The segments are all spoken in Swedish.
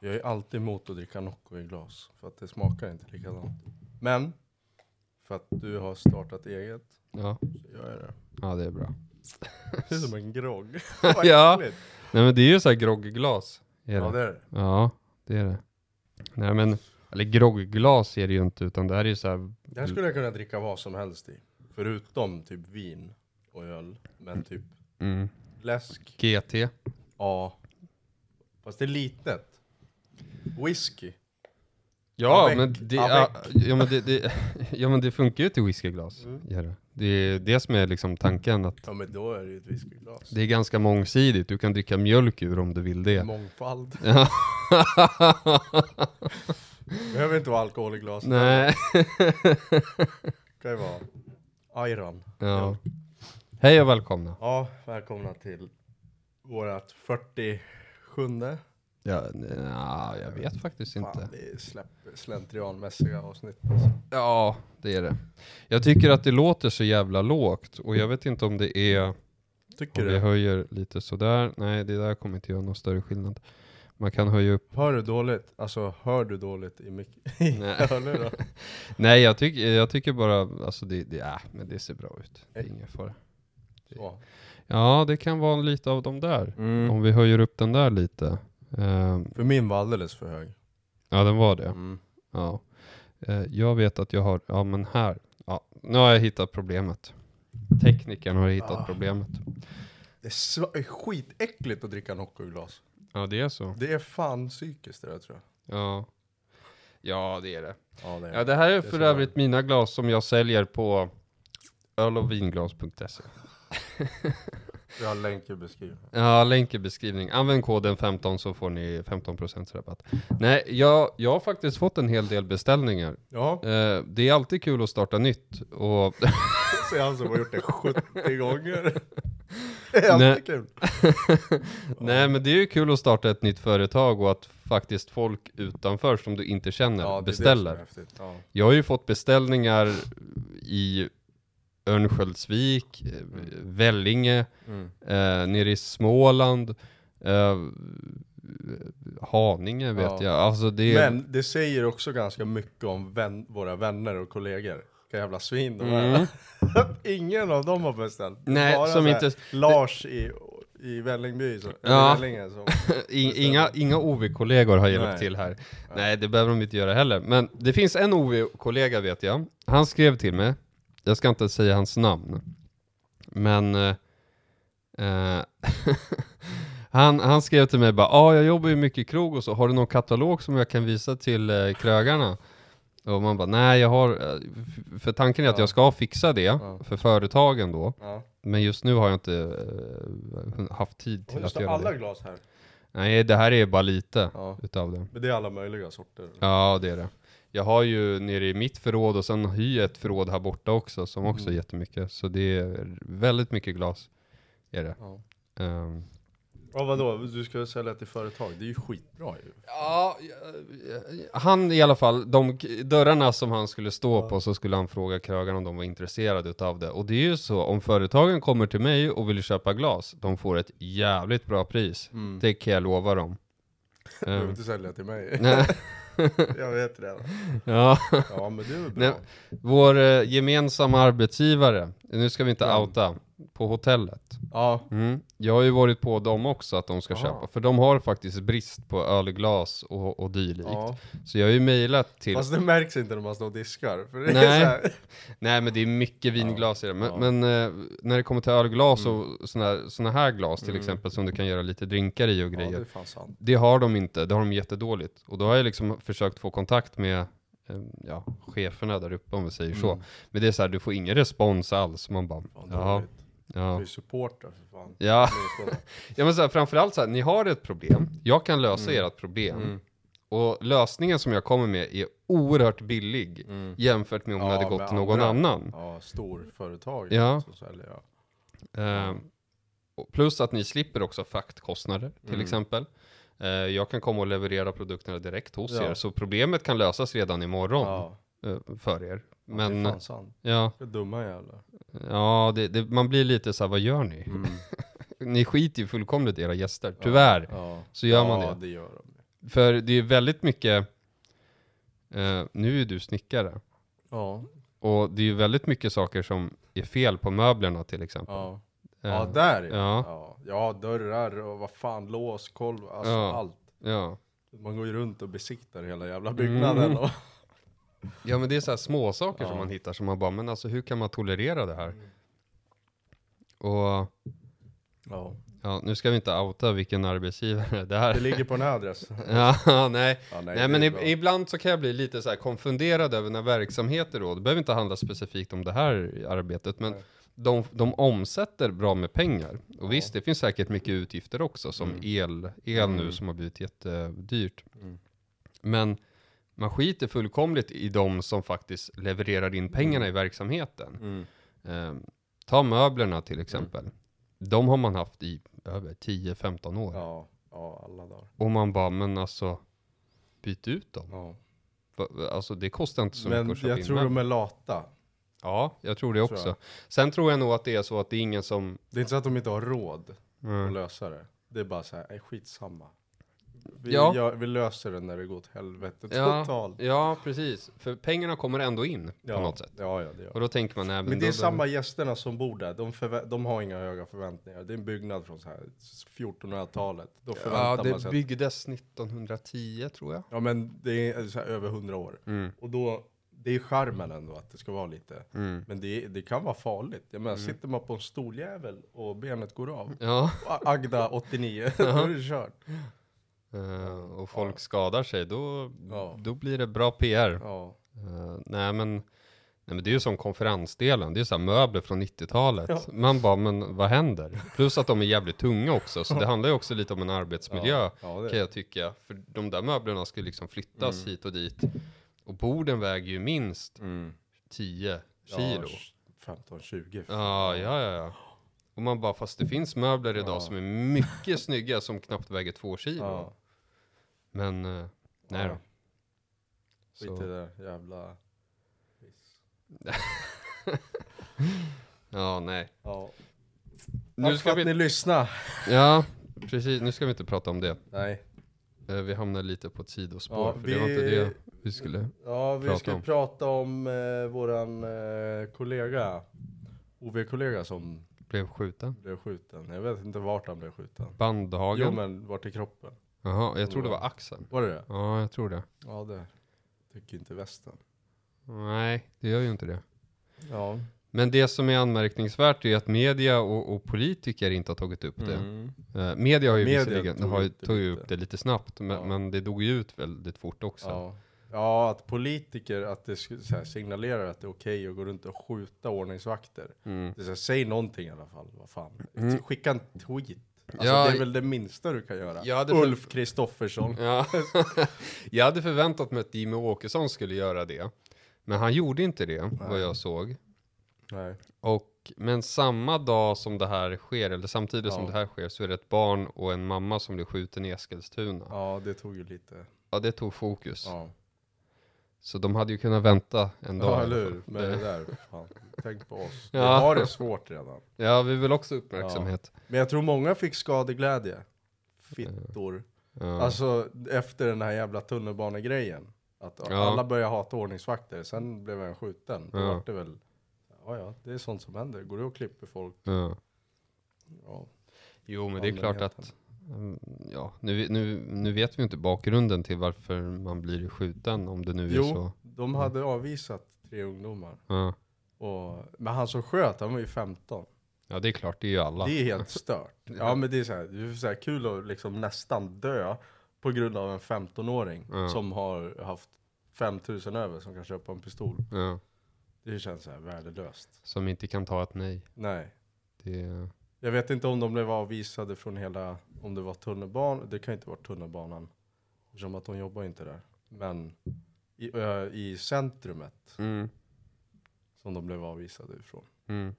Jag är alltid emot att dricka Nocco i glas. För att det smakar inte likadant. Men, för att du har startat eget, Ja, så gör jag det. ja det är bra. Det är som en grogg. Ja. äckligt. Nej men det är ju så här grogglas. Är Ja, det. det är det. Ja, det är det. Nej men, eller grogglas är det ju inte utan det här är ju så här. Det här skulle jag kunna dricka vad som helst i. Förutom typ vin och öl. Men typ Mm, läsk, GT. ja. Fast det är litet. Whisky. Ja men, det, ja, ja, men det, det, ja men det funkar ju till whiskyglas. Mm. Det. är det som är liksom tanken att Ja men då är det ju ett whiskyglas. det är ganska mångsidigt. Du kan dricka mjölk ur om du vill det. Mångfald. Ja. Behöver inte vara alkohol i glaset. Nej. Det kan ju vara ayran. ja. Hej och välkomna. Ja, välkomna till vårat 47 Ja, ja, jag vet faktiskt inte. Fan, det är släpp, slentrianmässiga avsnitt alltså. Ja, det är det. Jag tycker att det låter så jävla lågt och jag vet inte om det är Tycker om vi du? höjer lite sådär. Nej, det där kommer inte göra någon större skillnad. Man kan höja upp. Hör du dåligt? Alltså hör du dåligt i mick? Nej. Nej, jag tycker, jag tycker bara, alltså det, det, äh, men det ser bra ut. Det är ingen fara. Ja, det kan vara lite av de där. Mm. Om vi höjer upp den där lite. Ehm, För min var alldeles för hög. ja, den var det. Mm. Ja. Eh, jag vet att jag har, ja men här. Ja, nu har jag hittat problemet. Teknikern har hittat Ah. problemet. Det är, skitäckligt att dricka Nocco i glas. Ja, det är så. Det är fan psykiskt det där tror jag. Ja. Ja, det är det. Ja det är Ja, det här är Det är för övrigt mina glas som jag säljer på ölochvinglas.se. Jag har länk i beskrivningen. Ja, länk i beskrivning. Använd koden 15 så får ni 15% rabatt. Nej, jag, jag har faktiskt fått en hel del beställningar. Ja, Eh, det är alltid kul att starta nytt och säger han som har gjort det 70 gånger. Det är Nej. alltid kul. Nej men det är ju kul att starta ett nytt företag och att faktiskt folk utanför som du inte känner Ja, det är det som beställer. häftigt. Ja. Jag har ju fått beställningar i Örnsköldsvik, eh, Vellinge, Mm. eh, nere i Småland, eh, Haninge vet Ja. jag. Alltså det. Men det säger också ganska mycket om vän, våra vänner och kollegor. Vilka jävla svin de Mm. är. Ingen av dem har beställt. Nej, Bara som så inte... Lars i, i Vällingby, så, Ja. som I, inga, inga OV-kollegor har hjälpt Nej. till här. Nej, det behöver de inte göra heller. Men det finns en OV-kollega vet jag. Han skrev till mig. Jag ska inte säga hans namn. Men... Eh, eh, han, han skrev till mig bara, ja ah, jag jobbar ju mycket i krog och så, har du någon katalog som jag kan visa till eh, krögarna? Och man bara, nej jag har, eh, för tanken är att Ja. jag ska fixa det Ja. för företagen då. Ja. Men just nu har jag inte eh, haft tid till att göra alla det. glas här. Nej, det här är bara lite utav det. Men det är alla möjliga sorter. Ja, det är det. Jag har ju nere i mitt förråd och sen hyr jag ett förråd här borta också som också är Mm. jättemycket. Så det är väldigt mycket glas. Är det. Ja. Ehm, Ja vadå, du ska sälja till företag? Det är ju skitbra ju. ja, ja, han i alla fall, de dörrarna som han skulle stå Ja. på så skulle han fråga krögarna om de var intresserade utav det. Och det är ju så, om företagen kommer till mig och vill köpa glas, de får ett jävligt bra pris. Mm. Det kan jag lova dem. Du behöver inte sälja till mig. nej, jag vet det. ja. Ja men det är väl Nej, bra. Vår eh, gemensamma arbetsgivare, nu ska vi inte Ja. outa, på hotellet. Ja. Mm. Jag har ju varit på dem också att de ska Aha. köpa, för de har faktiskt brist på ölglas och, och dylikt. ja. Så jag har ju mejlat till, Fast det märks inte när man står och diskar. Nej. nej men det är mycket vinglas i det, men, Ja. men eh, när det kommer till ölglas Mm. och såna, här- såna här glas till Mm. exempel som du kan göra lite drinkar i och ja, grejer. det. Det har de inte, det har de jättedåligt. Och då har jag liksom försökt få kontakt med ja, cheferna där uppe om vi säger så. Mm. Men det är så här, du får ingen respons alls. Man bara, jaha, dåligt. Du är ja. supporter för fan. Ja, Det så. ja men så här, framförallt så här, ni har ett problem, jag kan lösa Mm. ert problem. Mm. Och lösningen som jag kommer med är oerhört billig Mm. jämfört med om det Ja, hade gått till någon andra. annan. Ja, storföretag Ja. som säljer. Ja. Eh, och plus att ni slipper också faktkostnader till Mm. exempel. Eh, jag kan komma och leverera produkterna direkt hos Ja. er, så problemet kan lösas redan imorgon Ja, eh, för er. det är Men fan sant. ja, Det är dumma jävlar. ja det, det, man blir lite så här, vad gör ni? Mm. Ni skiter ju fullkomligt i era gäster, tyvärr. Ja. Så gör man ja, det. det gör de. För det är väldigt mycket, eh, nu är du snickare, Ja. och det är ju väldigt mycket saker som är fel på möblerna till exempel. Ja. Eh, Ja, där ja. ja. ja. Dörrar och vad fan, lås, kolv, alltså Ja. allt. ja. Man går ju runt och besiktar hela jävla byggnaden. Mm. Och, Ja men det är så här små saker som Ja. man hittar som man bara, men alltså hur kan man tolerera det här? Och ja. ja, nu ska vi inte outa vilken arbetsgivare det här Det ligger på den här adressen. Ja, nej. Ja, Nej, det men bra. ibland så kan jag bli lite så här konfunderad över när verksamheter då, det behöver inte handla specifikt om det här arbetet, men Nej. De, de omsätter bra med pengar. Och Ja. visst, det finns säkert mycket utgifter också, som Mm. el, el nu Mm. som har blivit jättedyrt. Mm. Men man skiter fullkomligt i de som faktiskt levererar in pengarna i verksamheten. Mm. Eh, ta möblerna till exempel. De har man haft i över 10-15 år. Ja, ja, alla dagar. Och man bara, men alltså, byt ut dem. Ja. Alltså det kostar inte så Men mycket att köpa jag in tror möbler. de är lata. Ja, jag tror det Tror också. jag. Sen tror jag nog att det är så att det är ingen som... Det är inte så att de inte har råd att Mm. lösa det. Det är bara så här, nej skitsamma. Vi, Ja. ja. vi löser det när det går åt helvete Ja, totalt. ja, precis. För pengarna kommer ändå in Ja. på något sätt. Ja, ja, det gör Och då tänker man, nej men, Men det då, är samma gästerna som bor där, de, de har inga höga förväntningar. Det är en byggnad från så här 1400-talet. Då förväntar Ja, man det sig att, byggdes 1910 tror jag. Ja men det är så här över 100 år. Mm. Och då, det är charmen ändå att det ska vara lite. Mm. Men det, det kan vara farligt. Jag menar, sitter man på en stoljävel och benet går av. Ja, Agda 89, då är det kört. eh, och folk skadar sig, då, Ja. då blir det bra PR. Ja. Eh, nej, men, nej men det är ju som konferensdelen, det är så här möbler från 90-talet. Ja. Man bara, men vad händer? Plus att de är jävligt tunga också, så det handlar ju också lite om en arbetsmiljö. Ja, ja, kan jag tycka. För de där möblerna skulle liksom flyttas Mm. hit och dit. Och borden väger ju minst Mm. 10 kilo. Ja, 15-20. Ja, ja, ja, ja. Och man bara, fast det finns möbler idag Ja. som är mycket snygga som knappt väger 2 kilo. Ja. Men, eh, nej då. Skit i det jävla... ja, nej. Ja. Nu Tack ska för att vi, ni lyssnar. ja, precis, nu ska vi inte prata om det. Nej. Eh, Vi hamnar lite på ett sidospår, Ja, för det var inte vi- det vi skulle... Ja, vi Prata ska om. prata om eh, våran eh, kollega, OV-kollega som Blev skjuten. blev skjuten. Jag vet inte vart han blev skjuten. Bandhagen. Jo men vart i kroppen? Jaha, jag tror det var axeln. Var det det? Ja, jag tror det. Ja det tycker inte västen. Nej, det gör ju inte det. Ja. Men det som är anmärkningsvärt är att media och, och politiker inte har tagit upp det. Mm. Eh, media har ju Media visserligen tog har ju upp det tagit lite. upp det lite snabbt, men, Ja. men det dog ju ut väldigt fort också. Ja. Ja, att politiker att det här, signalerar att det är okej att gå runt och skjuta ordningsvakter. Mm. Det är här, säg någonting i alla fall, vad fan. Mm. Skicka en tweet. Alltså, Ja, det är väl det minsta du kan göra. Ja, Ulf Kristoffersson. Ja. jag hade förväntat mig att Jimmie Åkesson skulle göra det. Men han gjorde inte det, vad Nej. jag såg. Nej. Och, men samma dag som det här sker, eller samtidigt som Ja. det här sker, så är det ett barn och en mamma som blir skjuten i Eskilstuna. Ja, Ja, det tog ju lite. det tog fokus. Ja, Så de hade ju kunnat vänta en dag. ja eller hur? Men det där, fan. Tänk på oss. Vi Ja. har det svårt redan. Ja, vi vill också uppmärksamhet. Men jag tror många fick skadeglädje. Fittor. Ja. Alltså efter den här jävla tunnelbanegrejen. Att Ja. alla började hata ordningsvakter, sen blev en skjuten. Då Ja. var det väl, ja ja, det är sånt som händer. Går du och klipper folk, ja. ja. Jo, men det är klart att Ja, nu, nu, nu vet vi inte bakgrunden till varför man blir skjuten, om det nu är Jo, så. de hade avvisat tre ungdomar. Ja. Och, men han som sköt, han var ju 15. ja, det är klart, det är ju alla. Det är helt stört. Ja men det är så här, det är så kul att liksom nästan dö på grund av en 15-åring Ja. som har haft 5000 över som kan köpa en pistol. Ja. Det känns så här värdelöst. Som inte kan ta ett nej. Nej. Det, Jag vet inte om de blev avvisade från hela, om det var tunnelbanan, det kan inte vara tunnelbanan. Eftersom att de jobbar inte där. Men i, ö, i centrumet mm, som de blev avvisade ifrån. mm.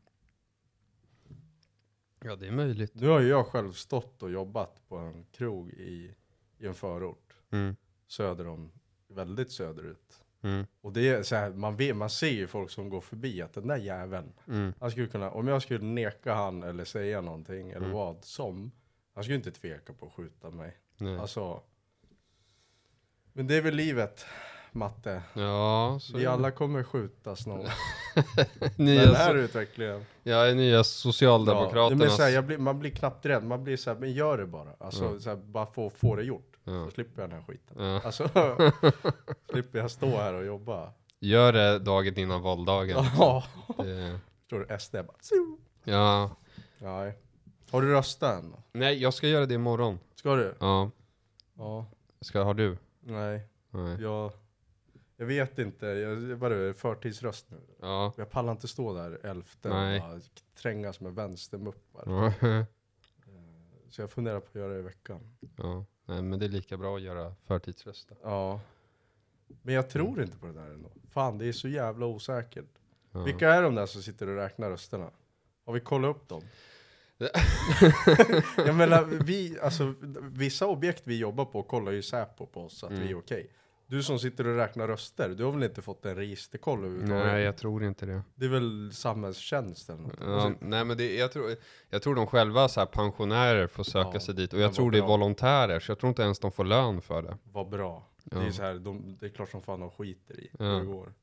Ja, det är möjligt. Nu har ju jag själv stått och jobbat på en krog i, i en förort. Mm, Söder om, väldigt söderut. Mm, Och det är så här, man, vet, man ser ju folk som går förbi att den där jäveln, mm. han skulle kunna, om jag skulle neka han eller säga någonting eller Mm. vad som, han skulle inte tveka på att skjuta mig. Nej. Alltså, Men det är väl livet, matte. Ja, Vi alla kommer skjutas någon nya, Den här so- utvecklingen. ja, är nya Ja, Socialdemokraternas... men så här, blir, man blir knappt rädd, man blir så här, men gör det bara. Alltså Ja. så här, bara få, få det gjort. Ja. Så slipper jag den här skiten. Ja. Alltså, slipper jag stå här och jobba. Gör det dagen innan valdagen. Ja, Det, står det SD bara. ja. Nej. Har du röstat än? Nej, jag ska göra det imorgon. Ska du? Ja. Ja. Ska, har du? Nej. Nej. Jag, jag vet inte. Jag, vad är det, förtidsröst nu? Ja. Jag pallar inte stå där elfte Nej. och bara trängas med vänstermuppar. Ja. Så jag funderar på att göra det i veckan. ja. Nej, men det är lika bra att göra förtidsrösta. Ja. Men jag tror inte på det där ändå. Fan, det är så jävla osäkert. Ja. Vilka är de där som sitter och räknar rösterna? Har vi kollat upp dem? jag menar, vi, alltså, vissa objekt vi jobbar på kollar ju Säpo på oss att Mm. vi är okej. Du som sitter och räknar röster, du har väl inte fått en registerkoll överhuvudtaget? Nej, jag tror inte det. Det är väl samhällstjänst eller något? Ja, nej men det, jag, tror, jag tror de själva så här, pensionärer får söka Ja, sig dit. Och jag tror det är bra. volontärer, så jag tror inte ens de får lön för det. Vad bra. Ja. Det, är så här, de, det är klart som fan de skiter i hur det går.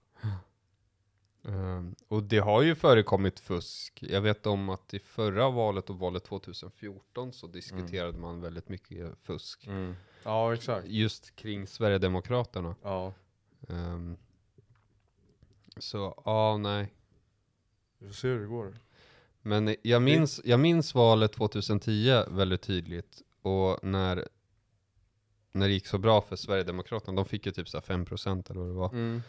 Ehm, och det har ju förekommit fusk. Jag vet om att i förra valet och valet 2014 så diskuterade man väldigt mycket fusk. Ja, exakt. Just kring Sverigedemokraterna. Ja, Ehm, så, ja, nej. vi får se hur det går. Men jag minns, jag minns valet 2010 väldigt tydligt. Och när, när det gick så bra för Sverigedemokraterna, de fick ju typ så här 5% eller vad det var.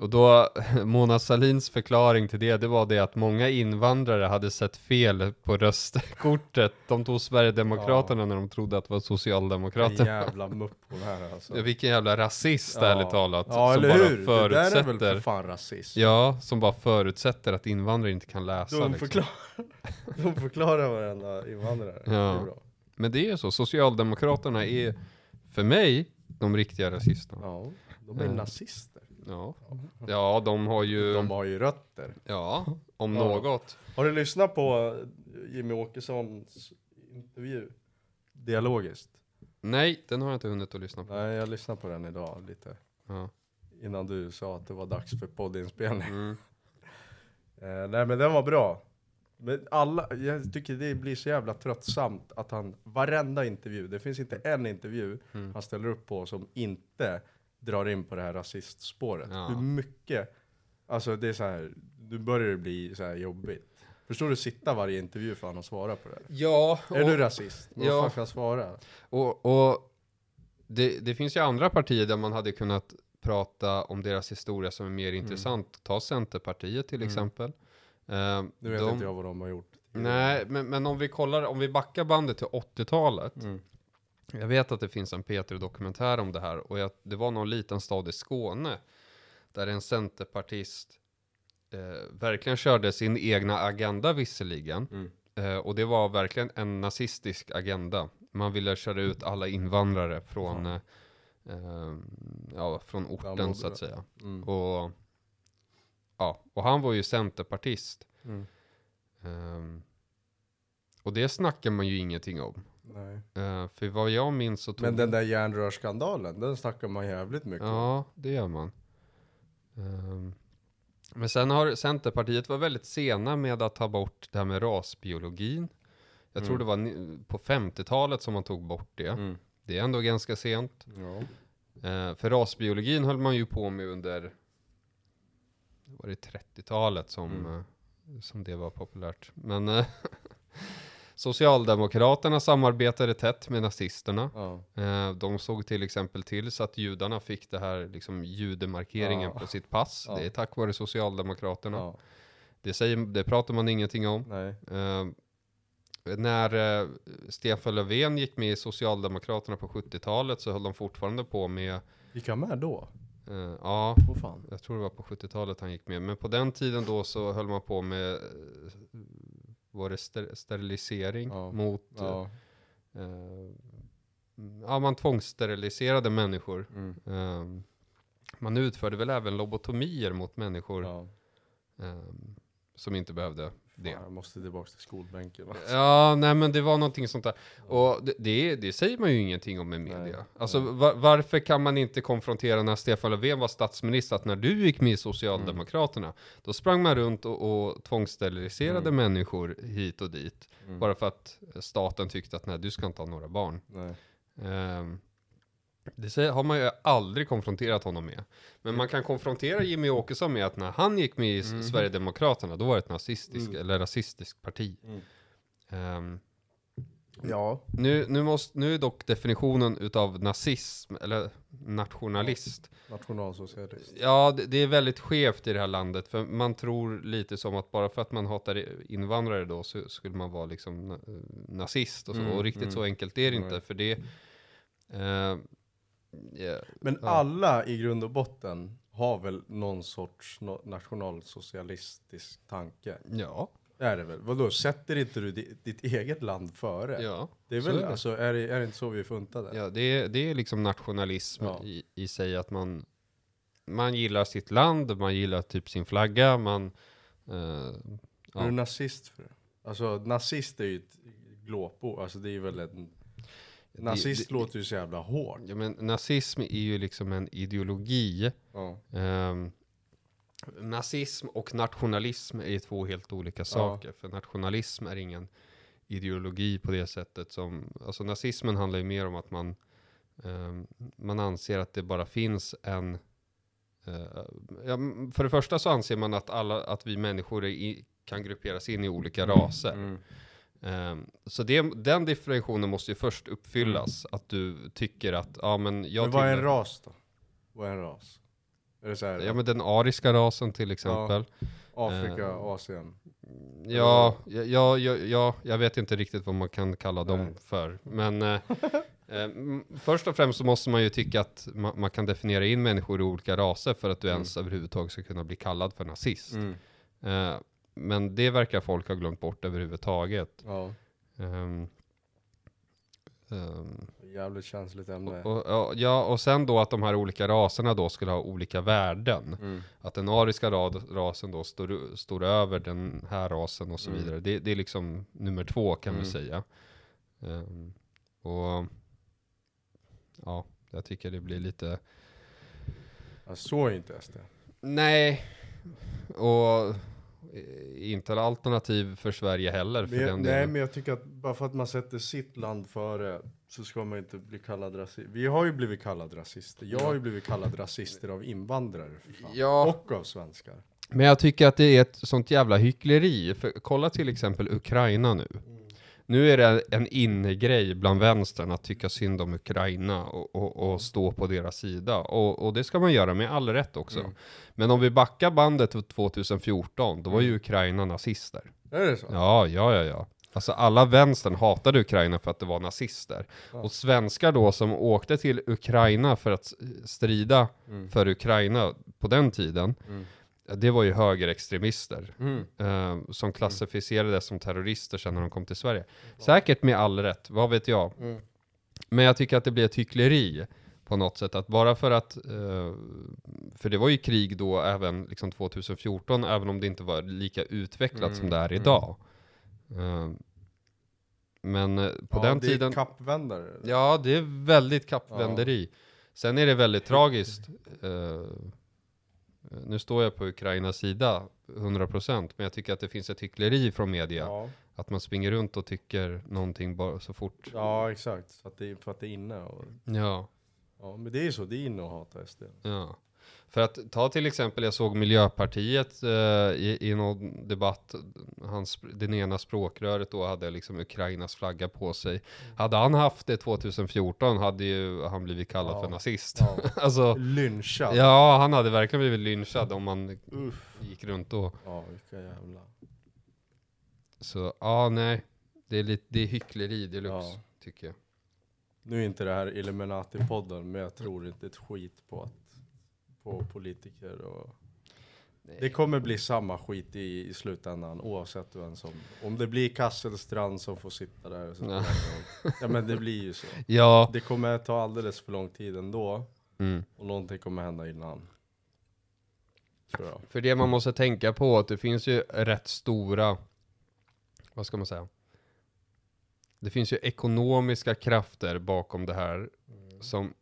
Och då, Mona Salins förklaring till det, det var det att många invandrare hade sett fel på röstkortet. De tog Sverigedemokraterna när de trodde att det var Socialdemokraterna. jävla mupp hon här alltså. Ja, vilken jävla rasist Ja. ärligt talat. Ja, som eller bara hur? Det där är väl för förutsätter, fan rasism. ja, som bara förutsätter att invandrare inte kan läsa. De, liksom. förklar, de förklarar varenda invandrare. Ja. Det är bra. Men det är ju så, Socialdemokraterna är för mig de riktiga rasisterna. Ja, de är Ja. nazister. Ja, ja de har ju, De har ju rötter. ja, om Ja. något. Har du lyssnat på Jimmy Åkessons intervju? Dialogiskt? Nej, den har jag inte hunnit att lyssna på. Nej, jag lyssnade på den idag lite. Ja. Innan du sa att det var dags för poddinspelning. Mm. Eh, nej men den var bra. Men alla, jag tycker det blir så jävla tröttsamt att han, varenda intervju, det finns inte en intervju Mm. han ställer upp på som inte drar in på det här rasistspåret. Ja. Hur mycket, alltså det är så här, nu börjar det bli så här jobbigt. Förstår du sitta varje intervju för att svara på det här? Ja, Är du rasist? Vad ja. fan ska jag svara? och, och det, det finns ju andra partier där man hade kunnat prata om deras historia som är mer intressant. Ta Centerpartiet till Mm. exempel. Eh, Nu vet de- inte jag vad de har gjort. Nej, men, men om vi kollar, om vi backar bandet till 80-talet. Mm. Jag vet att det finns en P3-dokumentär om det här och jag, det var någon liten stad i Skåne där en centerpartist eh, verkligen körde sin egna agenda visserligen. Mm. Eh, och det var verkligen en nazistisk agenda. Man ville köra ut alla invandrare från, eh, eh, ja, från orten så att säga. Mm. Och, ja, och han var ju centerpartist. Mm. Ehm, och det snackar man ju ingenting om. Nej. Eh, för vad jag minns så tog... Men den där järnrörsskandalen, den snackar man jävligt mycket. Ja, det gör man. Ehm, men sen har Centerpartiet var väldigt sena med att ta bort det här med rasbiologin. Jag tror Mm. det var på 50-talet som man tog bort det. Mm. Det är ändå ganska sent. Ja. Eh, för rasbiologin höll man ju på med under var det 30-talet som, Mm. eh, som det var populärt. Men Socialdemokraterna samarbetade tätt med nazisterna. Ja. Eh, de såg till exempel till så att judarna fick det här liksom judemarkeringen Ja. på sitt pass. Ja. Det är tack vare Socialdemokraterna. Det, säger, det pratar man ingenting om. Eh, när eh, Stefan Löfven gick med i Socialdemokraterna på 70-talet så höll de fortfarande på med, Gick han med då? eh, ja, fan. jag tror det var på 70-talet han gick med. Men på den tiden då så höll man på med, var det ster- sterilisering Ja. mot, Ja. eh, ja man tvångssteriliserade människor. Mm. Eh, man utförde väl även lobotomier mot människor Ja. eh, som inte behövde det. Jag måste tillbaka till skolbänken. Ja, nej men det var någonting sånt där. Och det, det, det säger man ju ingenting om i media. Nej, Alltså va- varför kan man inte konfrontera när Stefan Löfven var statsminister, att när du gick med i Socialdemokraterna, då sprang man runt och, och tvångssteriliserade Mm. människor hit och dit. Mm. Bara för att staten tyckte att nej, du ska inte ha några barn. Nej. Ehm, det har man ju aldrig konfronterat honom med. Men man kan konfrontera Jimmy Åkesson med att när han gick med i Mhm. Sverigedemokraterna, då var det ett nazistiskt Mm. eller rasistiskt parti. Mm. Ehm, Ja. nu, nu, måste, nu är dock definitionen utav nazism, eller nationalist, Nationalsocialist. ja det, det är väldigt skevt i det här landet, för man tror lite som att bara för att man hatar invandrare då så skulle man vara liksom na- nazist och så, Mm, och riktigt mm. så enkelt är det inte, för det eh, ja, Men Ja. alla i grund och botten har väl någon sorts nationalsocialistisk tanke? ja, Det är det väl? Vadå, sätter inte du di- ditt eget land före? ja, det är väl, är det. alltså, är det, är det inte så vi är funtade? ja det, är, det är liksom nationalism Ja. i, i sig, att man, man gillar sitt land, man gillar typ sin flagga, man eh, Är Ja. du nazist för det? Alltså nazist är ju ett glåpord, alltså det är väl en... Nazist det- låter ju så jävla hårt. Ja, men nazism är ju liksom en ideologi. Ja. Ehm, nazism och nationalism är två helt olika saker. För nationalism är ingen ideologi på det sättet som, alltså nazismen handlar ju mer om att man, ehm, man anser att det bara finns en, eh, ja, för det första så anser man att alla, att vi människor i, kan grupperas in i olika raser. Mm. Ehm, så det, den definitionen måste ju först uppfyllas. Att du tycker att, ja men jag Men vad är en ras då? Vad är en ras? Är det så här, Ja men den ariska rasen till exempel. Afrika, eh, Asien? Ja, ja, ja, ja, ja, jag vet inte riktigt vad man kan kalla dem Nej. för. Men eh, eh, m- först och främst så måste man ju tycka att ma- man kan definiera in människor i olika raser för att du Mm. ens överhuvudtaget ska kunna bli kallad för nazist. Mm. Eh, men det verkar folk ha glömt bort överhuvudtaget. Ja, Ehm, ehm, jävligt känsligt ämne. och, och, och, ja, och sen då att de här olika raserna då skulle ha olika värden. Mm. Att den ariska rad, rasen då står, står över den här rasen och så Mm. vidare. Det, det är liksom nummer två kan vi Mm. säga. Ehm, och ja, jag tycker det blir lite, Ja, så är inte SD. nej, och inte alternativ för Sverige heller för Men, den nej delen. men jag tycker att bara för att man sätter sitt land före så ska man inte bli kallad rasist. Vi har ju blivit kallade rasister. Jag har ju blivit kallad rasister av invandrare. Ja. Och av svenskar. Men jag tycker att det är ett sånt jävla hyckleri. För kolla till exempel Ukraina nu. Nu är det en innegrej bland vänstern att tycka synd om Ukraina och, och, och stå på deras sida. Och, och det ska man göra med all rätt också. Mm. Men om vi backar bandet till 2014, då var ju Mm. Ukraina nazister. Är det så? Ja, ja, ja, ja. Alltså alla vänstern hatade Ukraina för att det var nazister. Ja. Och svenskar då som åkte till Ukraina för att strida Mm. för Ukraina på den tiden, Mm. Det var ju högerextremister. Mm. Eh, som klassificerades som terrorister sen när de kom till Sverige. Säkert med all rätt, vad vet jag. Mm. Men jag tycker att det blir ett hyckleri på något sätt. Att bara för att, eh, för det var ju krig då även liksom 2014, även om det inte var lika utvecklat Mm, som det är mm. idag. Eh, men på ja, den det tiden, är kappvändare. ja det är väldigt kappvänderi. Sen är det väldigt tragiskt. eh, nu står jag på Ukrainas sida 100% men jag tycker att det finns ett hyckleri från media. Ja. Att man springer runt och tycker någonting bara så fort. ja, exakt. Så att det, för att det är inne. Och, Ja, ja, men det är ju så. Det är inne att hata SD. ja. För att ta till exempel, jag såg Miljöpartiet eh, i, i någon debatt, hans, den ena språkröret då hade liksom Ukrainas flagga på sig. Hade han haft det 2014 hade ju han blivit kallad Ja. för nazist. Ja. alltså, Lynchad. ja, han hade verkligen blivit lynchad om man Uff. gick runt då. Ja, vilka jävla... Så, ja, nej. Det är lite, det är hyckleri deluxe, Ja. tycker jag. Nu är inte det här Illuminati-podden, men jag tror inte ett skit på att på politiker och det kommer bli samma skit i, i slutändan oavsett vem som, om det blir Kasselstrand som får sitta där så Ja. ja men det blir ju så. Ja. Det kommer ta alldeles för lång tid ändå Mm. och någonting kommer hända innan. För det man måste tänka på att det finns ju rätt stora vad ska man säga? Det finns ju ekonomiska krafter bakom det här som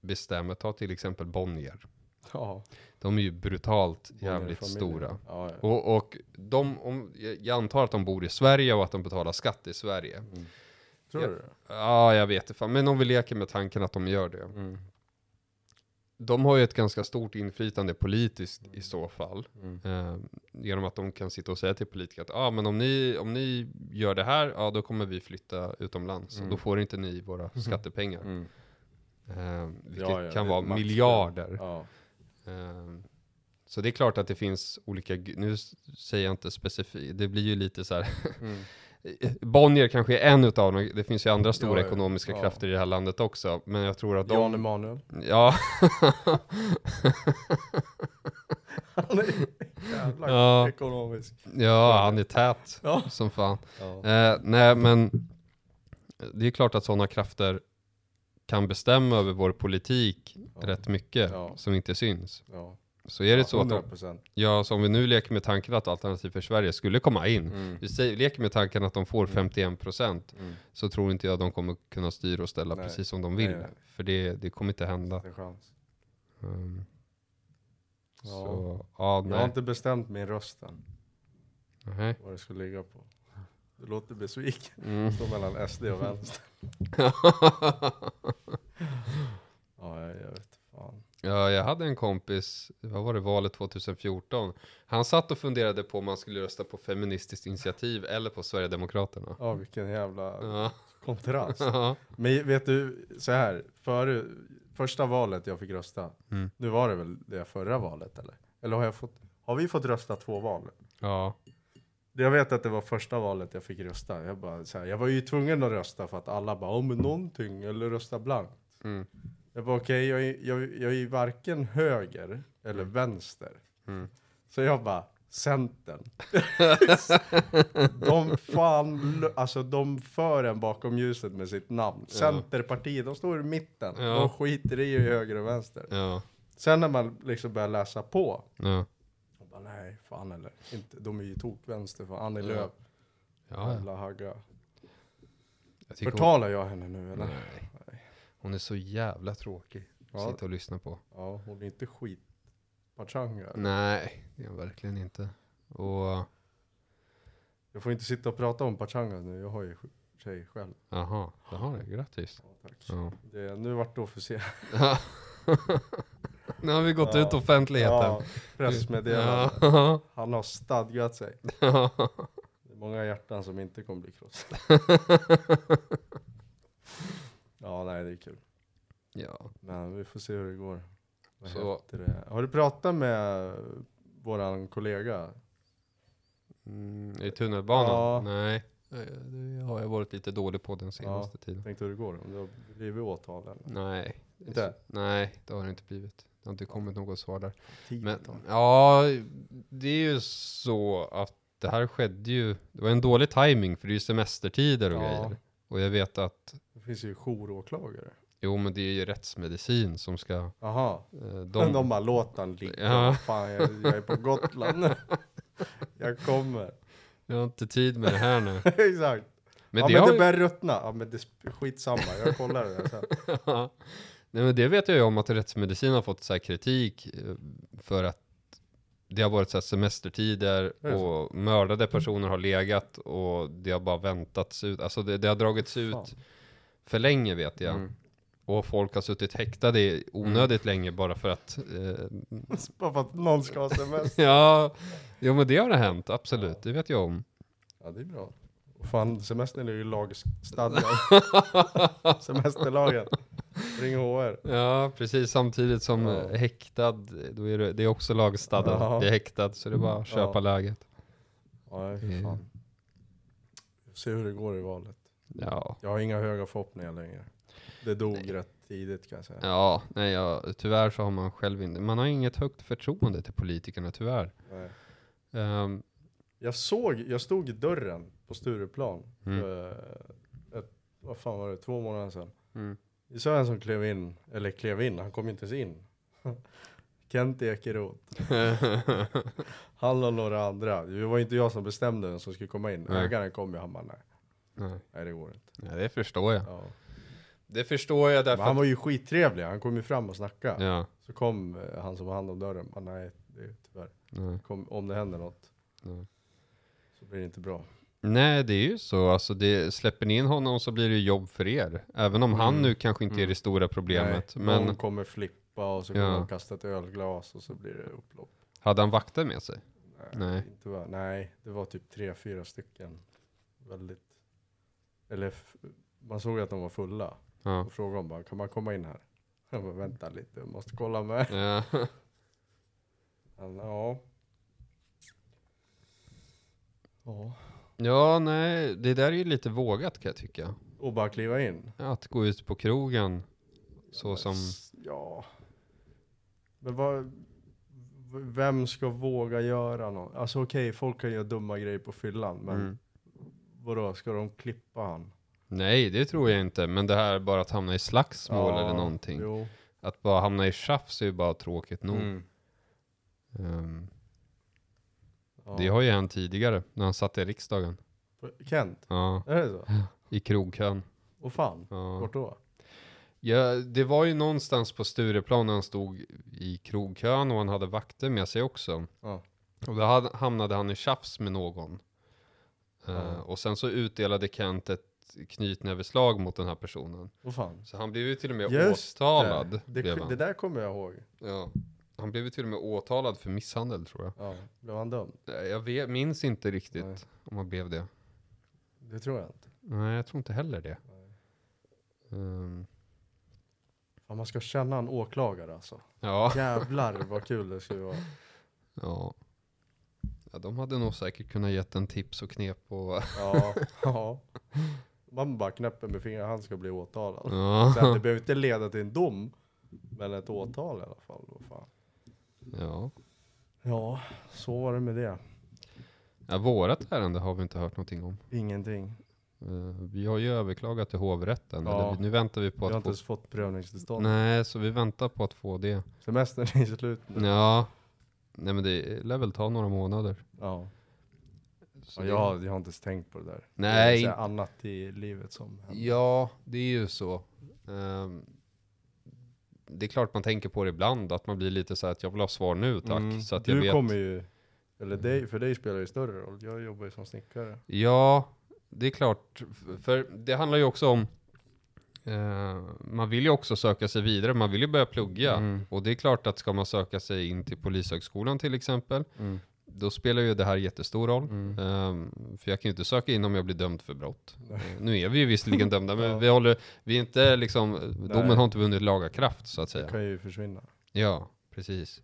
bestämmer, ta till exempel Bonnier. Ja. De är ju brutalt jävligt stora. Ja, ja. Och, och de, om, jag antar att de bor i Sverige och att de betalar skatt i Sverige. Mm. Tror Ja. du? Ja, jag vet inte. Men om vi leker med tanken att de gör det. Mm. De har ju ett ganska stort inflytande politiskt i så fall. Mm. Eh, genom att de kan sitta och säga till politiker att ah, men om, ni, om ni gör det här, ja då kommer vi flytta utomlands. Mm. Och då får inte ni våra skattepengar. Mm. Eh, vilket kan vara miljarder. Ja. Eh, så det är klart att det finns olika, nu säger jag inte specifikt, det blir ju lite så här. Mm. Bonnier kanske är en utav dem, det finns ju andra stora Ja, ekonomiska ja. krafter i det här landet också. Men jag tror att de... Jan Emanuel. Ja, Han är jävla Ja. ekonomisk. ja, han är tät Ja. som fan. Eh, nej, men det är klart att sådana krafter kan bestämma över vår politik Ja. rätt mycket Ja. som inte syns. Ja. Så är det så att de, 100%. ja, så om vi nu leker med tanken att Alternativ för Sverige skulle komma in, Mm. vi säger, leker med tanken att de får 51% Mm. så tror inte jag de kommer kunna styra och ställa Nej. precis som de vill. Nej, nej. För det, det kommer inte hända. Um, Ja. Så, ja, Jag har inte bestämt min röst än. Vad det ska ligga på. Du låter besviken. Mm. Står mellan SD och vänster. Ja, jag, jag vet fan. Ja, jag hade en kompis, vad var det, valet 2014. Han satt och funderade på om man skulle rösta på Feministiskt initiativ eller på Sverigedemokraterna. Ja, vilken jävla Ja. kontrast. Ja. Men vet du, så här. Före, första valet jag fick rösta. Mm. Nu var det väl det förra valet eller? Eller har jag fått, har vi fått rösta två val? ja. Jag vet att det var första valet jag fick rösta. Jag, bara, så här, jag var ju tvungen att rösta för att alla bara, om någonting, eller rösta blankt. Mm. Jag bara, okej, jag, är- jag, jag är ju varken höger eller vänster. Mm. Så jag bara, Centern. de fan, alltså de för en bakom ljuset med sitt namn. Ja. Centerpartiet, de står i mitten. Ja. De skiter i höger och vänster. Ja. Sen när man liksom börjar läsa på, Ja. Bara, nej, fan eller. Inte, de är ju tokvänster för Annie. Lööf. Ja, Jävla hagga. jag tycker hon, Förtalar jag henne nu eller? nej. hon är så jävla tråkig att Ja. sitta och lyssna på. Ja, hon är inte skit. Pachanga. Nej, det är hon verkligen inte. Och, Jag får inte sitta och prata om Pachanga nu, jag har ju tjej själv. jaha, jaha, grattis. Ja, tack. Ja. Det, nu vart det officiellt. nu har vi gått Ja. ut offentligheten. Ja, pressmeddelande. Ja. Han har stadgat sig. Ja. Det är många hjärtan som inte kommer bli krossade. ja, nej det är kul. ja. Men vi får se hur det går. Vad Så- det? Har du pratat med våran kollega? Mm, I tunnelbanan? Ja. Nej. Det har jag varit lite dålig på den senaste tiden. Tänkte hur det går? Om du har blivit åtal eller? Nej. Inte? Nej, det har det inte blivit. Har inte kommit något svar där. Tid Men ja, det är ju så att det här skedde ju, det var en dålig timing för det är ju semestertider och Ja. grejer. Och jag vet att, Det finns ju jouråklagare. jo men det är ju rättsmedicin som ska, Jaha. eh, De, de, bara låt han ligga. Ja. Fan, jag, jag är på Gotland. Jag kommer. jag har inte tid med det här nu. Exakt. Men ja det men har det börjar ruttna. Ja men det skitsamma, jag kollar det sen. Nej men det vet jag ju om att rättsmedicin har fått så kritik eh, för att det har varit så semestertider och mördade personer har legat och det har bara väntats ut. Alltså det, det har dragits Fan. ut för länge vet jag. Mm. Och folk har suttit häktade onödigt länge bara för att... Eh, Bara för att någon ska ha semester. ja, jo men det har det hänt, absolut. Det vet jag om. Ja det är bra. Fan semestern är ju lagstadgad. Semesterlagen. Ring HR. Ja, precis samtidigt som Ja. eh, häktad, då är det, det är också lagstadgat. Ja. Det är häktad, så det är bara att köpa Ja. läget. Ja nej, för Mm. fan. Se hur det går i valet. Ja. Jag har inga höga förhoppningar längre. Det dog rätt tidigt kan jag säga. Ja, nej, ja, tyvärr så har man själv inte, man har inget högt förtroende till politikerna tyvärr. Nej. Ehm, Jag såg, jag stod i dörren på Stureplan Mm. för ett, vad fan var det, två månader sedan. mm. Vi såg en som klev in, eller klev in, han kom inte ens in. Kent Ekeroth. Han och några andra. Det var inte jag som bestämde vem som skulle komma in. Nej. Ägaren kom ju, han bara nej. Nej. Nej det går inte. Ja, det förstår jag. Ja. Det förstår jag Men därför han att... var ju skittrevlig, han kom ju fram och snackade. Ja, Så kom eh, han som var hand om dörren, bara, nej det är tyvärr. nej, Kom, om det händer något nej. så blir det inte bra. Nej, det är ju så. Alltså, det, släpper ni in honom så blir det ju jobb för er. Även om han Mm. nu kanske inte är Mm. det stora problemet. nej, men Någon kommer flippa och så kommer Ja. de kasta ett ölglas och så blir det upplopp. hade han vakter med sig? Nej, Nej. Inte var, nej, det var typ tre, fyra stycken. Väldigt... Eller man såg att de var fulla. Ja. Och frågade om bara, kan man komma in här? Jag bara, vänta lite, jag måste kolla med. Ja. Men, ja. Ja. Ja, nej, det där är ju lite vågat kan jag tycka. Och bara kliva in. Att gå ut på krogen så som... Ja. Men vad... Vem ska våga göra något? Alltså okej, folk kan göra dumma grejer på fyllan, men Mm. vadå, ska de klippa han? Nej, det tror jag inte. Men det här bara att hamna i slagsmål Ja, eller någonting. Jo. Att bara hamna i tjafs är ju bara tråkigt nog. Mm. Ja. Det har ju hänt tidigare, när han satt i riksdagen. Kent, Ja, är det så? i krogkön. Och fan, Ja. vart då? Ja, det var ju någonstans på Stureplan när han stod i krogkön och han hade vakter med sig också. Ja. Och då hade, hamnade han i tjafs med någon. Eh, Ja. och sen så utdelade Kent ett knytnäveslag mot den här personen. Och fan. Så han blev ju till och med Just åtalad. det. blev Det, han. det där kommer jag ihåg. Ja. Han blev till och med åtalad för misshandel tror jag. Ja, blev han dömd? Eh, Jag vet, minns inte riktigt Nej. om han blev det. Det tror jag inte. Nej, jag tror inte heller det. Ehm, Fan, man ska känna en åklagare alltså. ja. Jävlar vad kul det skulle vara. ja. Ja, de hade nog säkert kunnat gett en tips och knep och... Ja, ja. Man bara knäpper med fingrarna, han ska bli åtalad. Ja. det behöver inte leda till en dom, men ett åtal i alla fall. Vad fan. Ja. Ja, så var det med det. ja. Vårat ärende har vi inte hört någonting om. Ingenting. Eh, vi har ju överklagat till hovrätten. Ja. Eller, vi- nu väntar vi på Vi har att inte få... ens fått prövningstillstånd. Nej, så vi väntar på att få det. Semestern är slut nu. Ja. Nej men det lär väl ta några månader. Ja. Så Ja, det- jag, har- jag har inte tänkt på det där. Nej, Det är så in- här annat i livet som händer. Ja, det är ju så. Ehm, det är klart man tänker på det ibland, att man blir lite så att jag vill ha svar nu tack. Mm. Så att du jag vet. kommer ju, eller dig, för dig spelar det större roll. Jag jobbar ju som snickare. Ja, det är klart. För det handlar ju också om, eh, man vill ju också söka sig vidare, man vill ju börja plugga. Mm. Och det är klart att ska man söka sig in till Polishögskolan till exempel, Mm. Då spelar ju det här jättestor roll. Mm. Ehm, för jag kan ju inte söka in om jag blir dömd för brott. Nej. Eh, nu är vi ju visserligen dömda, men Ja. vi håller, vi är inte liksom, domen Nej. har inte vunnit laga kraft så att Det säga. kan ju försvinna. Ja, precis.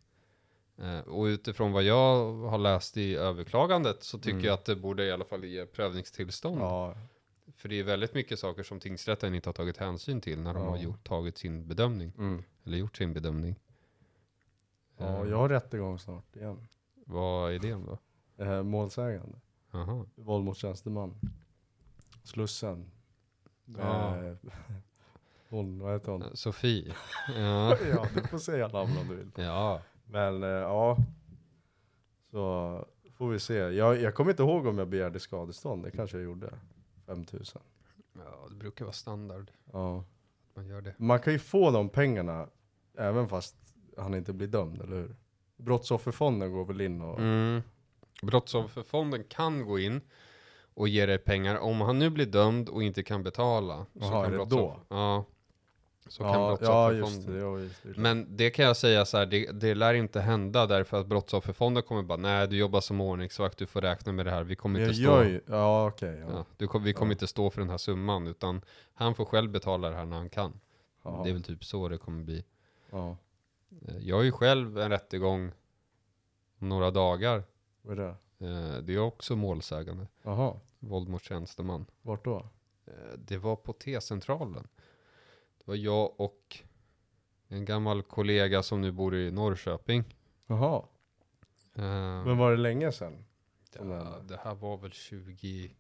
Eh, och utifrån vad jag har läst i överklagandet så tycker Mm. jag att det borde i alla fall ge prövningstillstånd. Ja, För det är väldigt mycket saker som tingsrätten inte har tagit hänsyn till när de Ja. har gjort, tagit sin bedömning. mm. Eller gjort sin bedömning. ja Eh, jag har rättegång snart igen. Vad är det då? Eh, målsägande. Aha. Våld mot tjänsteman. Slussen. Ja. Eh, hon, vad heter hon? Eh, Sofie. ja. ja, du får säga namn om du vill. ja. Men eh, ja, så får vi se. Jag, jag kommer inte ihåg om jag begärde skadestånd. Det kanske jag gjorde. 5000. Ja, det brukar vara standard. Ja. Man gör det. Man kan ju få de pengarna även fast han inte blir dömd, eller hur? Brottsofferfonden går väl in och... Mm. Brottsofferfonden kan gå in och ge dig pengar. Om han nu blir dömd och inte kan betala. Jaha, är det brottsoffer- Ja. Så kan ja, ja, just brottsofferfonden. det. Ja, det. Men det kan jag säga så här, det, det lär inte hända därför att brottsofferfonden kommer bara, nej du jobbar som ordningsvakt, du får räkna med det här, vi kommer jag inte stå, ju, ja ja. ja, du, vi kommer Ja. inte stå för den här summan, utan han får själv betala det här när han kan. Ja. Det är väl typ så det kommer bli. ja. Eh, Jag har ju själv en rättegång om några dagar. Vad är det? Eh, Det är också målsägande, Jaha, våld mot tjänsteman. vart då? Eh, Det var på T-centralen. Det var jag och en gammal kollega som nu bor i Norrköping. Jaha, Eh, men var det länge sedan? Ja, det här var väl 20...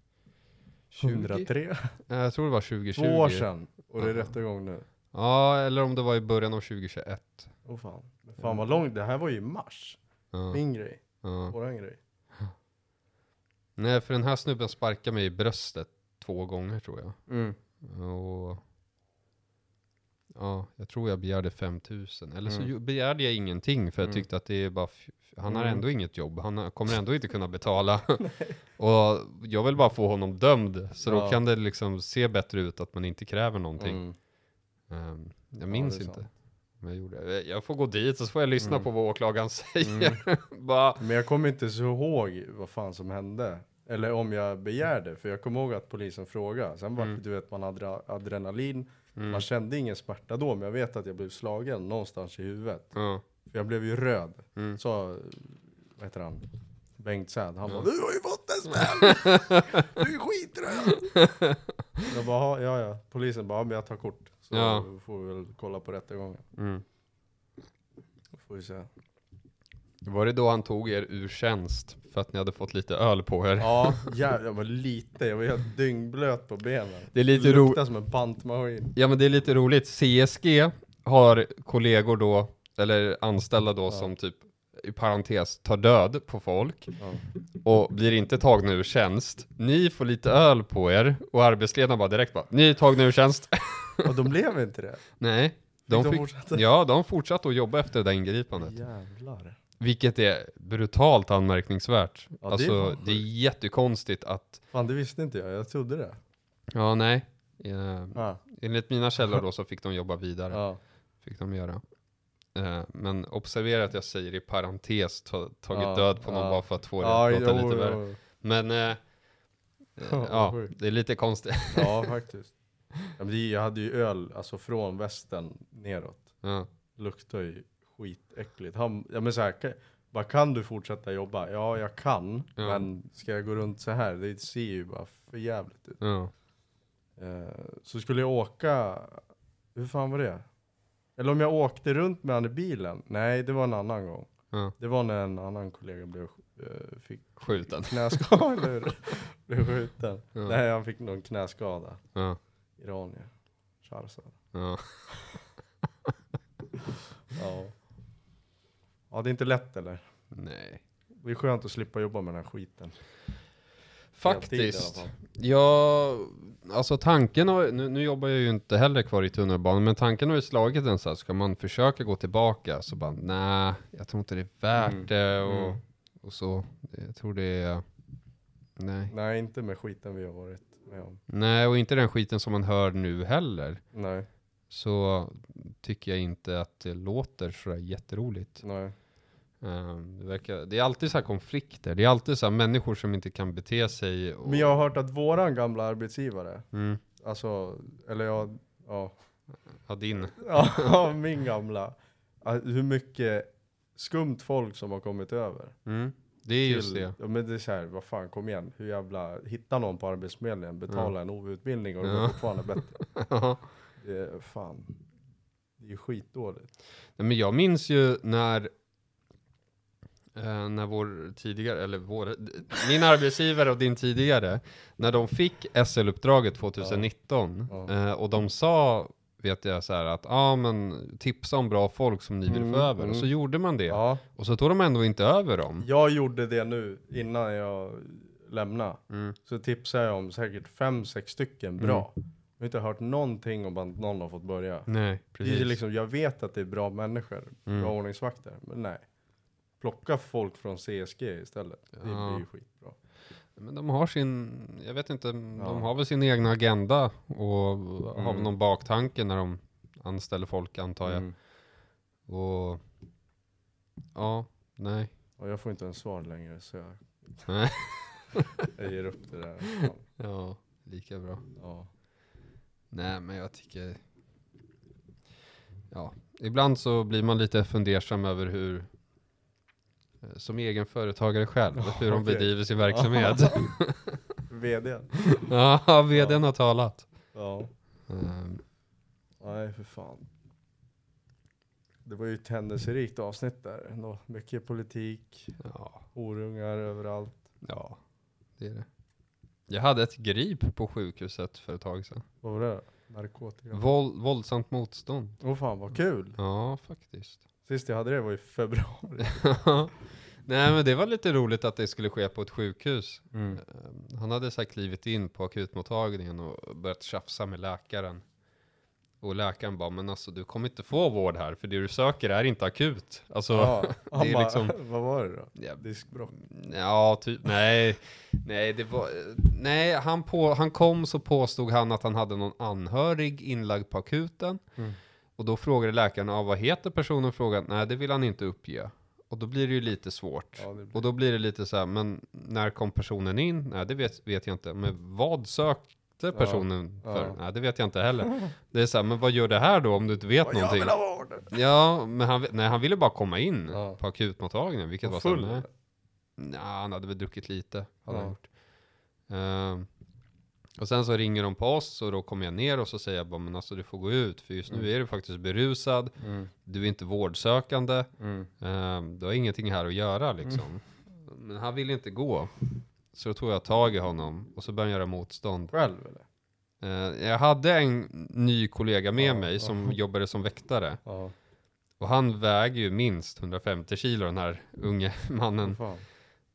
20? 103? Eh, Jag tror det var 2020. Två år sedan. Och det är Ja. rättegång nu. Ja, eller om det var i början av 2021. Oh fan. Men fan vad långt, det här var ju i mars. Ja, Min grej, ja. våran grej. Nej, för den här snubben sparkade mig i bröstet två gånger tror jag. Mm. Och ja, jag tror jag begärde 5000. Eller så Mm. begärde jag ingenting för jag Mm. tyckte att det är bara, han har Mm. ändå inget jobb. Han kommer ändå inte kunna betala. och jag vill bara få honom dömd. Så då Ja. kan det liksom se bättre ut att man inte kräver någonting. Mm. Ehm, jag Ja, minns inte. sant. Om jag gjorde. Jag får gå dit och så får jag lyssna Mm. på vad åklagaren säger. bara, Men jag kommer inte så ihåg vad fan som hände. Eller om jag begärde, för jag kommer ihåg att polisen frågade. Sen var Mm. du vet, man hade adrenalin. mm, Man kände ingen smärta då, men jag vet att jag blev slagen någonstans i huvudet. ja, För jag blev ju röd. mm. Så, vad heter han? Bengt Säd, han Ja. bara Du har ju fått en smäll! Du är skitröd! jag bara, ja ja. Polisen bara, men jag tar kort. Så Ja. får vi väl kolla på rättegången. Mm. Då får vi se. Var det då han tog er ur tjänst för att ni hade fått lite öl på er? Ja, jävlar vad lite. Jag var helt dyngblöt på benen. Det är lite det ro- luktar som en pantmaskin. Ja men det är lite roligt, CSG har kollegor då, eller anställda då Ja. som typ, i parentes, tar död på folk Ja. och blir inte tagna ur tjänst. Ni får lite öl på er och arbetsledaren bara direkt bara, ni är tagna ur tjänst. Och de blev inte det. Nej, de de fick, fortsätta? ja de fortsatte att jobba efter det där ingripandet. Jävlar. Vilket är brutalt anmärkningsvärt. det är alltså det är jättekonstigt att, Fan det visste inte jag, jag trodde det. ja nej, eh, Ja. enligt mina källor då så fick de jobba vidare. Ja. fick de göra. Eh, men observera att jag säger i parentes ta, tagit Ja, död på någon ja. bara för att få det Ja, att låta lite värre. Men eh, ja, det är lite konstigt. Ja, faktiskt. Ja, men det, jag hade ju öl, alltså från västen neråt. ja. Luktar ju skitäckligt. Han, ja men så här, kan, bara kan du fortsätta jobba? Ja, jag kan. Ja. Men ska jag gå runt så här? Det ser ju bara för jävligt ut. Ja. Eh, så skulle jag åka, hur fan var det? Eller om jag åkte runt med han i bilen? Nej, det var en annan gång. Ja. Det var när en annan kollega blev, eh, fick Skjuten. knäskada, eller blev skjuten. Ja. Nej, han fick någon knäskada. Ja. Iranier. Sharzad. Ja. Ja. Ja, det är inte lätt eller? Nej. Det är skönt att slippa jobba med den här skiten. Faktiskt. Ja, alltså tanken har, nu, nu jobbar jag ju inte heller kvar i tunnelbanan, men tanken har ju slagit en så här, ska man försöka gå tillbaka så bara, nej, jag tror inte det är värt Mm. det och, Mm. och så. Jag tror det är, nej. Nej, inte med skiten vi har varit med om. Nej, och inte den skiten som man hör nu heller. Nej, Så tycker jag inte att det låter sådär jätteroligt. nej. Ehm, det, verkar, det är alltid så här konflikter. Det är alltid så människor som inte kan bete sig. Och, Men jag har hört att våran gamla arbetsgivare, mm, alltså, eller jag, ja, ja, din. ja min gamla, hur mycket skumt folk som har kommit över. Mm, det är just till- det. Ja, men det är så här, vad fan, kom igen. Hur jävla, hitta någon på arbetsförmedlingen, betala en OV-utbildning och det Ja. går fortfarande bättre. Ja. Det är fan, det är ju skitdåligt. Nej, Men jag minns ju när eh, när vår tidigare, eller vår, min arbetsgivare och din tidigare, när de fick SL-uppdraget 2019 Ja. eh, och de sa, vet jag så att, ja ah, men tipsa om bra folk som ni vill Mm, få över. mm. Och så gjorde man det. Ja, Och så tog de ändå inte över dem. jag gjorde det nu innan jag lämnade. Mm. Så tipsade jag om säkert fem, sex stycken bra. Jag har inte hört någonting om att någon har fått börja. Nej, Det är precis. liksom, jag vet att det är bra människor, Mm. bra ordningsvakter, men nej. Plocka folk från CSG istället. Det Ja. blir ju skitbra. Men de har sin, jag vet inte, Ja. de har väl sin egna agenda och har väl Mm. någon baktanke när de anställer folk antar jag. Mm. Och ja, nej. Och jag får inte ens svar längre så jag, jag ger upp det där. Fan. Ja, lika bra. Ja. Nej, men jag tycker... Ja, ibland så blir man lite fundersam över hur, som egen företagare själv, hur de bedriver sin verksamhet. VD. ja, vdn har talat. Ja. Ehm, Nej, för fan. Det var ju ett händelserikt avsnitt där. Ändå. Mycket politik, ja, orungar överallt. ja, det är det. Jag hade ett grip på sjukhuset för ett tag sedan. Vad var det? Narkotika? Åh Våld, våldsamt motstånd. fan vad kul! Ja, faktiskt. Sist jag hade det var i februari. Nej men det var lite roligt att det skulle ske på ett sjukhus. Mm. Eh, Han hade så här klivit in på akutmottagningen och börjat tjafsa med läkaren. Och läkaren bara, men alltså du kommer inte få vård här, för det du söker är inte akut. Alltså, Ja, det är bara, liksom- vad var det då? ja, Diskbråck? ja typ, nej, nej det var, nej han, på, han kom så påstod han att han hade någon anhörig inlagd på akuten. Mm. Och då frågade läkaren, ja, vad heter personen? Frågan, nej det vill han inte uppge. Och då blir det ju lite svårt. Ja, blir... Och då blir det lite så här, men när kom personen in? Nej, det vet, vet jag inte. Men vad sökte personen ja. för? Nej, det vet jag inte heller. Det är så här, men vad gör det här då om du inte vet jag någonting? vill ha vård! Ja, men han, nej, han ville bara komma in Ja. på akutmottagningen, vilket Och var så här, full, nej. han hade väl druckit lite, hade han Ja. gjort. Ehm, och sen så ringer de på oss och då kommer jag ner och så säger jag bara, men alltså du får gå ut, för just nu Mm. är du faktiskt berusad, Mm. du är inte vårdsökande, Mm. Ehm, du har ingenting här att göra liksom. Men han ville inte gå. Så då tog jag tag i honom och så började jag göra motstånd. Själv eller? Ehm, jag hade en ny kollega med Ja, mig som ja. jobbade som väktare. Ja. Och han väger ju minst 150 kilo den här unge mannen.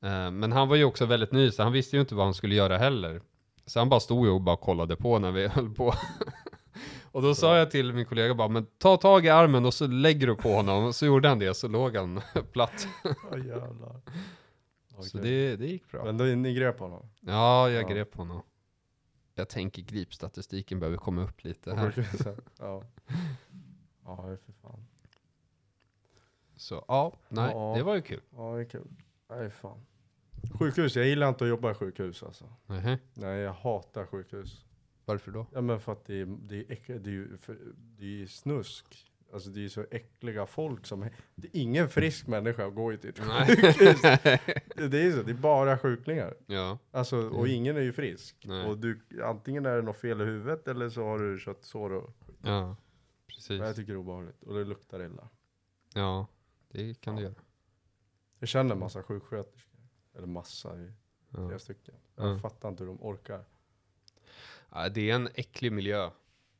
Ehm, men han var ju också väldigt ny så han visste ju inte vad han skulle göra heller. Så han bara stod ju och bara kollade på när vi höll på. Och då sa jag till min kollega bara, men ta tag i armen och så lägger du på honom. Och så gjorde han det, så låg han platt. Ja jävlar. Så det, det gick bra. Men då, ni grep honom? Ja, jag Ja. grep honom. Jag tänker gripstatistiken behöver komma upp lite här. Ja. Ja, för fan. Så ja, nej, Ja. det var ju kul. Ja, det är kul. Nej, fan. Sjukhus, jag gillar inte att jobba i sjukhus alltså. Nähä. Nej, jag hatar sjukhus. Varför då? Ja men för att det är, det är, äck, det är, ju för, det är ju snusk. Alltså det är ju så äckliga folk som, det är ingen frisk människa går ju till ett sjukhus. Det är så, det är bara sjuklingar. ja, Alltså, och Mm. ingen är ju frisk. Nej. Och du, antingen är det något fel i huvudet eller så har du köttsår och, ja, precis. Jag tycker det är obehagligt. Och det luktar illa. Ja, det kan du Ja. göra. Jag känner massa sjuksköterskor. Eller massa, det är Ja. flera stycken. Jag Ja. fattar inte hur de orkar. Ja, det är en äcklig miljö.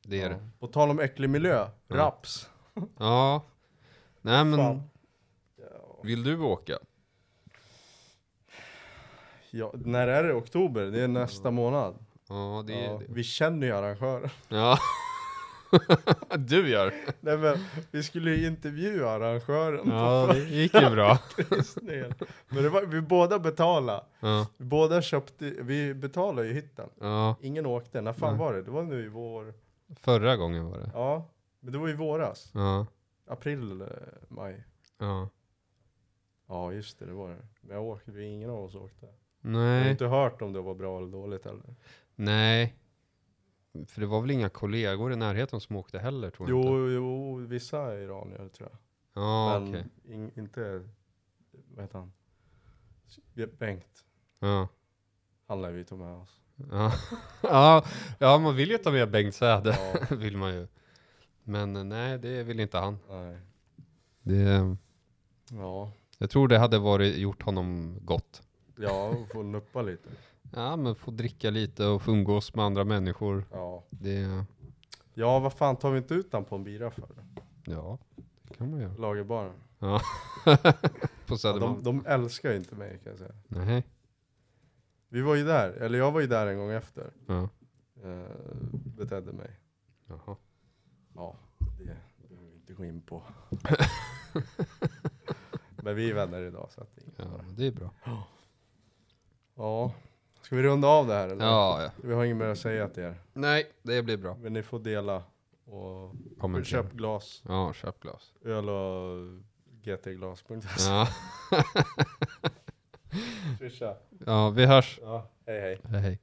Det är det. På tal om äcklig miljö, raps. Ja. Nej men, Fan. Vill du åka? Ja, när är det? Oktober? Det är nästa månad. Ja, det är det. vi känner ju arrangören. Ja. du gör. Nej men, vi skulle ju intervjua arrangören Ja, på det gick ju bra. Men det var, vi båda betalade. Ja, Vi båda köpte, vi betalade ju hytten. ja. Ingen åkte. När fan Nej. var det? Det var nu i vår. Förra gången var det. Ja, men det var i våras. Ja, April, eh, maj. ja. Ja just det, det var det. Men jag åkte, ingen av oss åkte. Jag har Nej, inte hört om det var bra eller dåligt heller. nej. För det var väl inga kollegor i närheten som åkte heller tror jag inte. Jo, jo, vissa iranier tror jag. Ja, men okej. in, inte, vad heter han? Bengt. Ja. Han lär vi ta med oss. Ja. ja, ja, man vill ju ta med Bengt Säde, Ja, vill man ju. Men eh, nej, det vill inte han. nej. Det, Ja, jag tror det hade varit, gjort honom gott. ja, får nuppa lite. Ja, men få dricka lite och få umgås med andra människor. Ja. Det, ja, vad fan tar vi inte ut han på en bira för? ja, det kan man göra. Lagerbaren. På Ja, Södermalm. de, de älskar ju inte mig kan jag säga. Nej. Vi var ju där, eller jag var ju där en gång efter. Ja. Eh, betedde mig. Jaha. Ja, det behöver vi inte gå in på. Men vi är vänner idag så att det är inget Ja, fara. men det är bra. Ja, ska vi runda av det här eller? Ja, ja. Vi har inget mer att säga till er. Nej, det blir bra. Men ni får dela och Kommentera. köp glas, Ja, köp glas. öl och gtglas.se. Ja. Swisha. ja, vi hörs. Ja, hej hej. Hej, hej.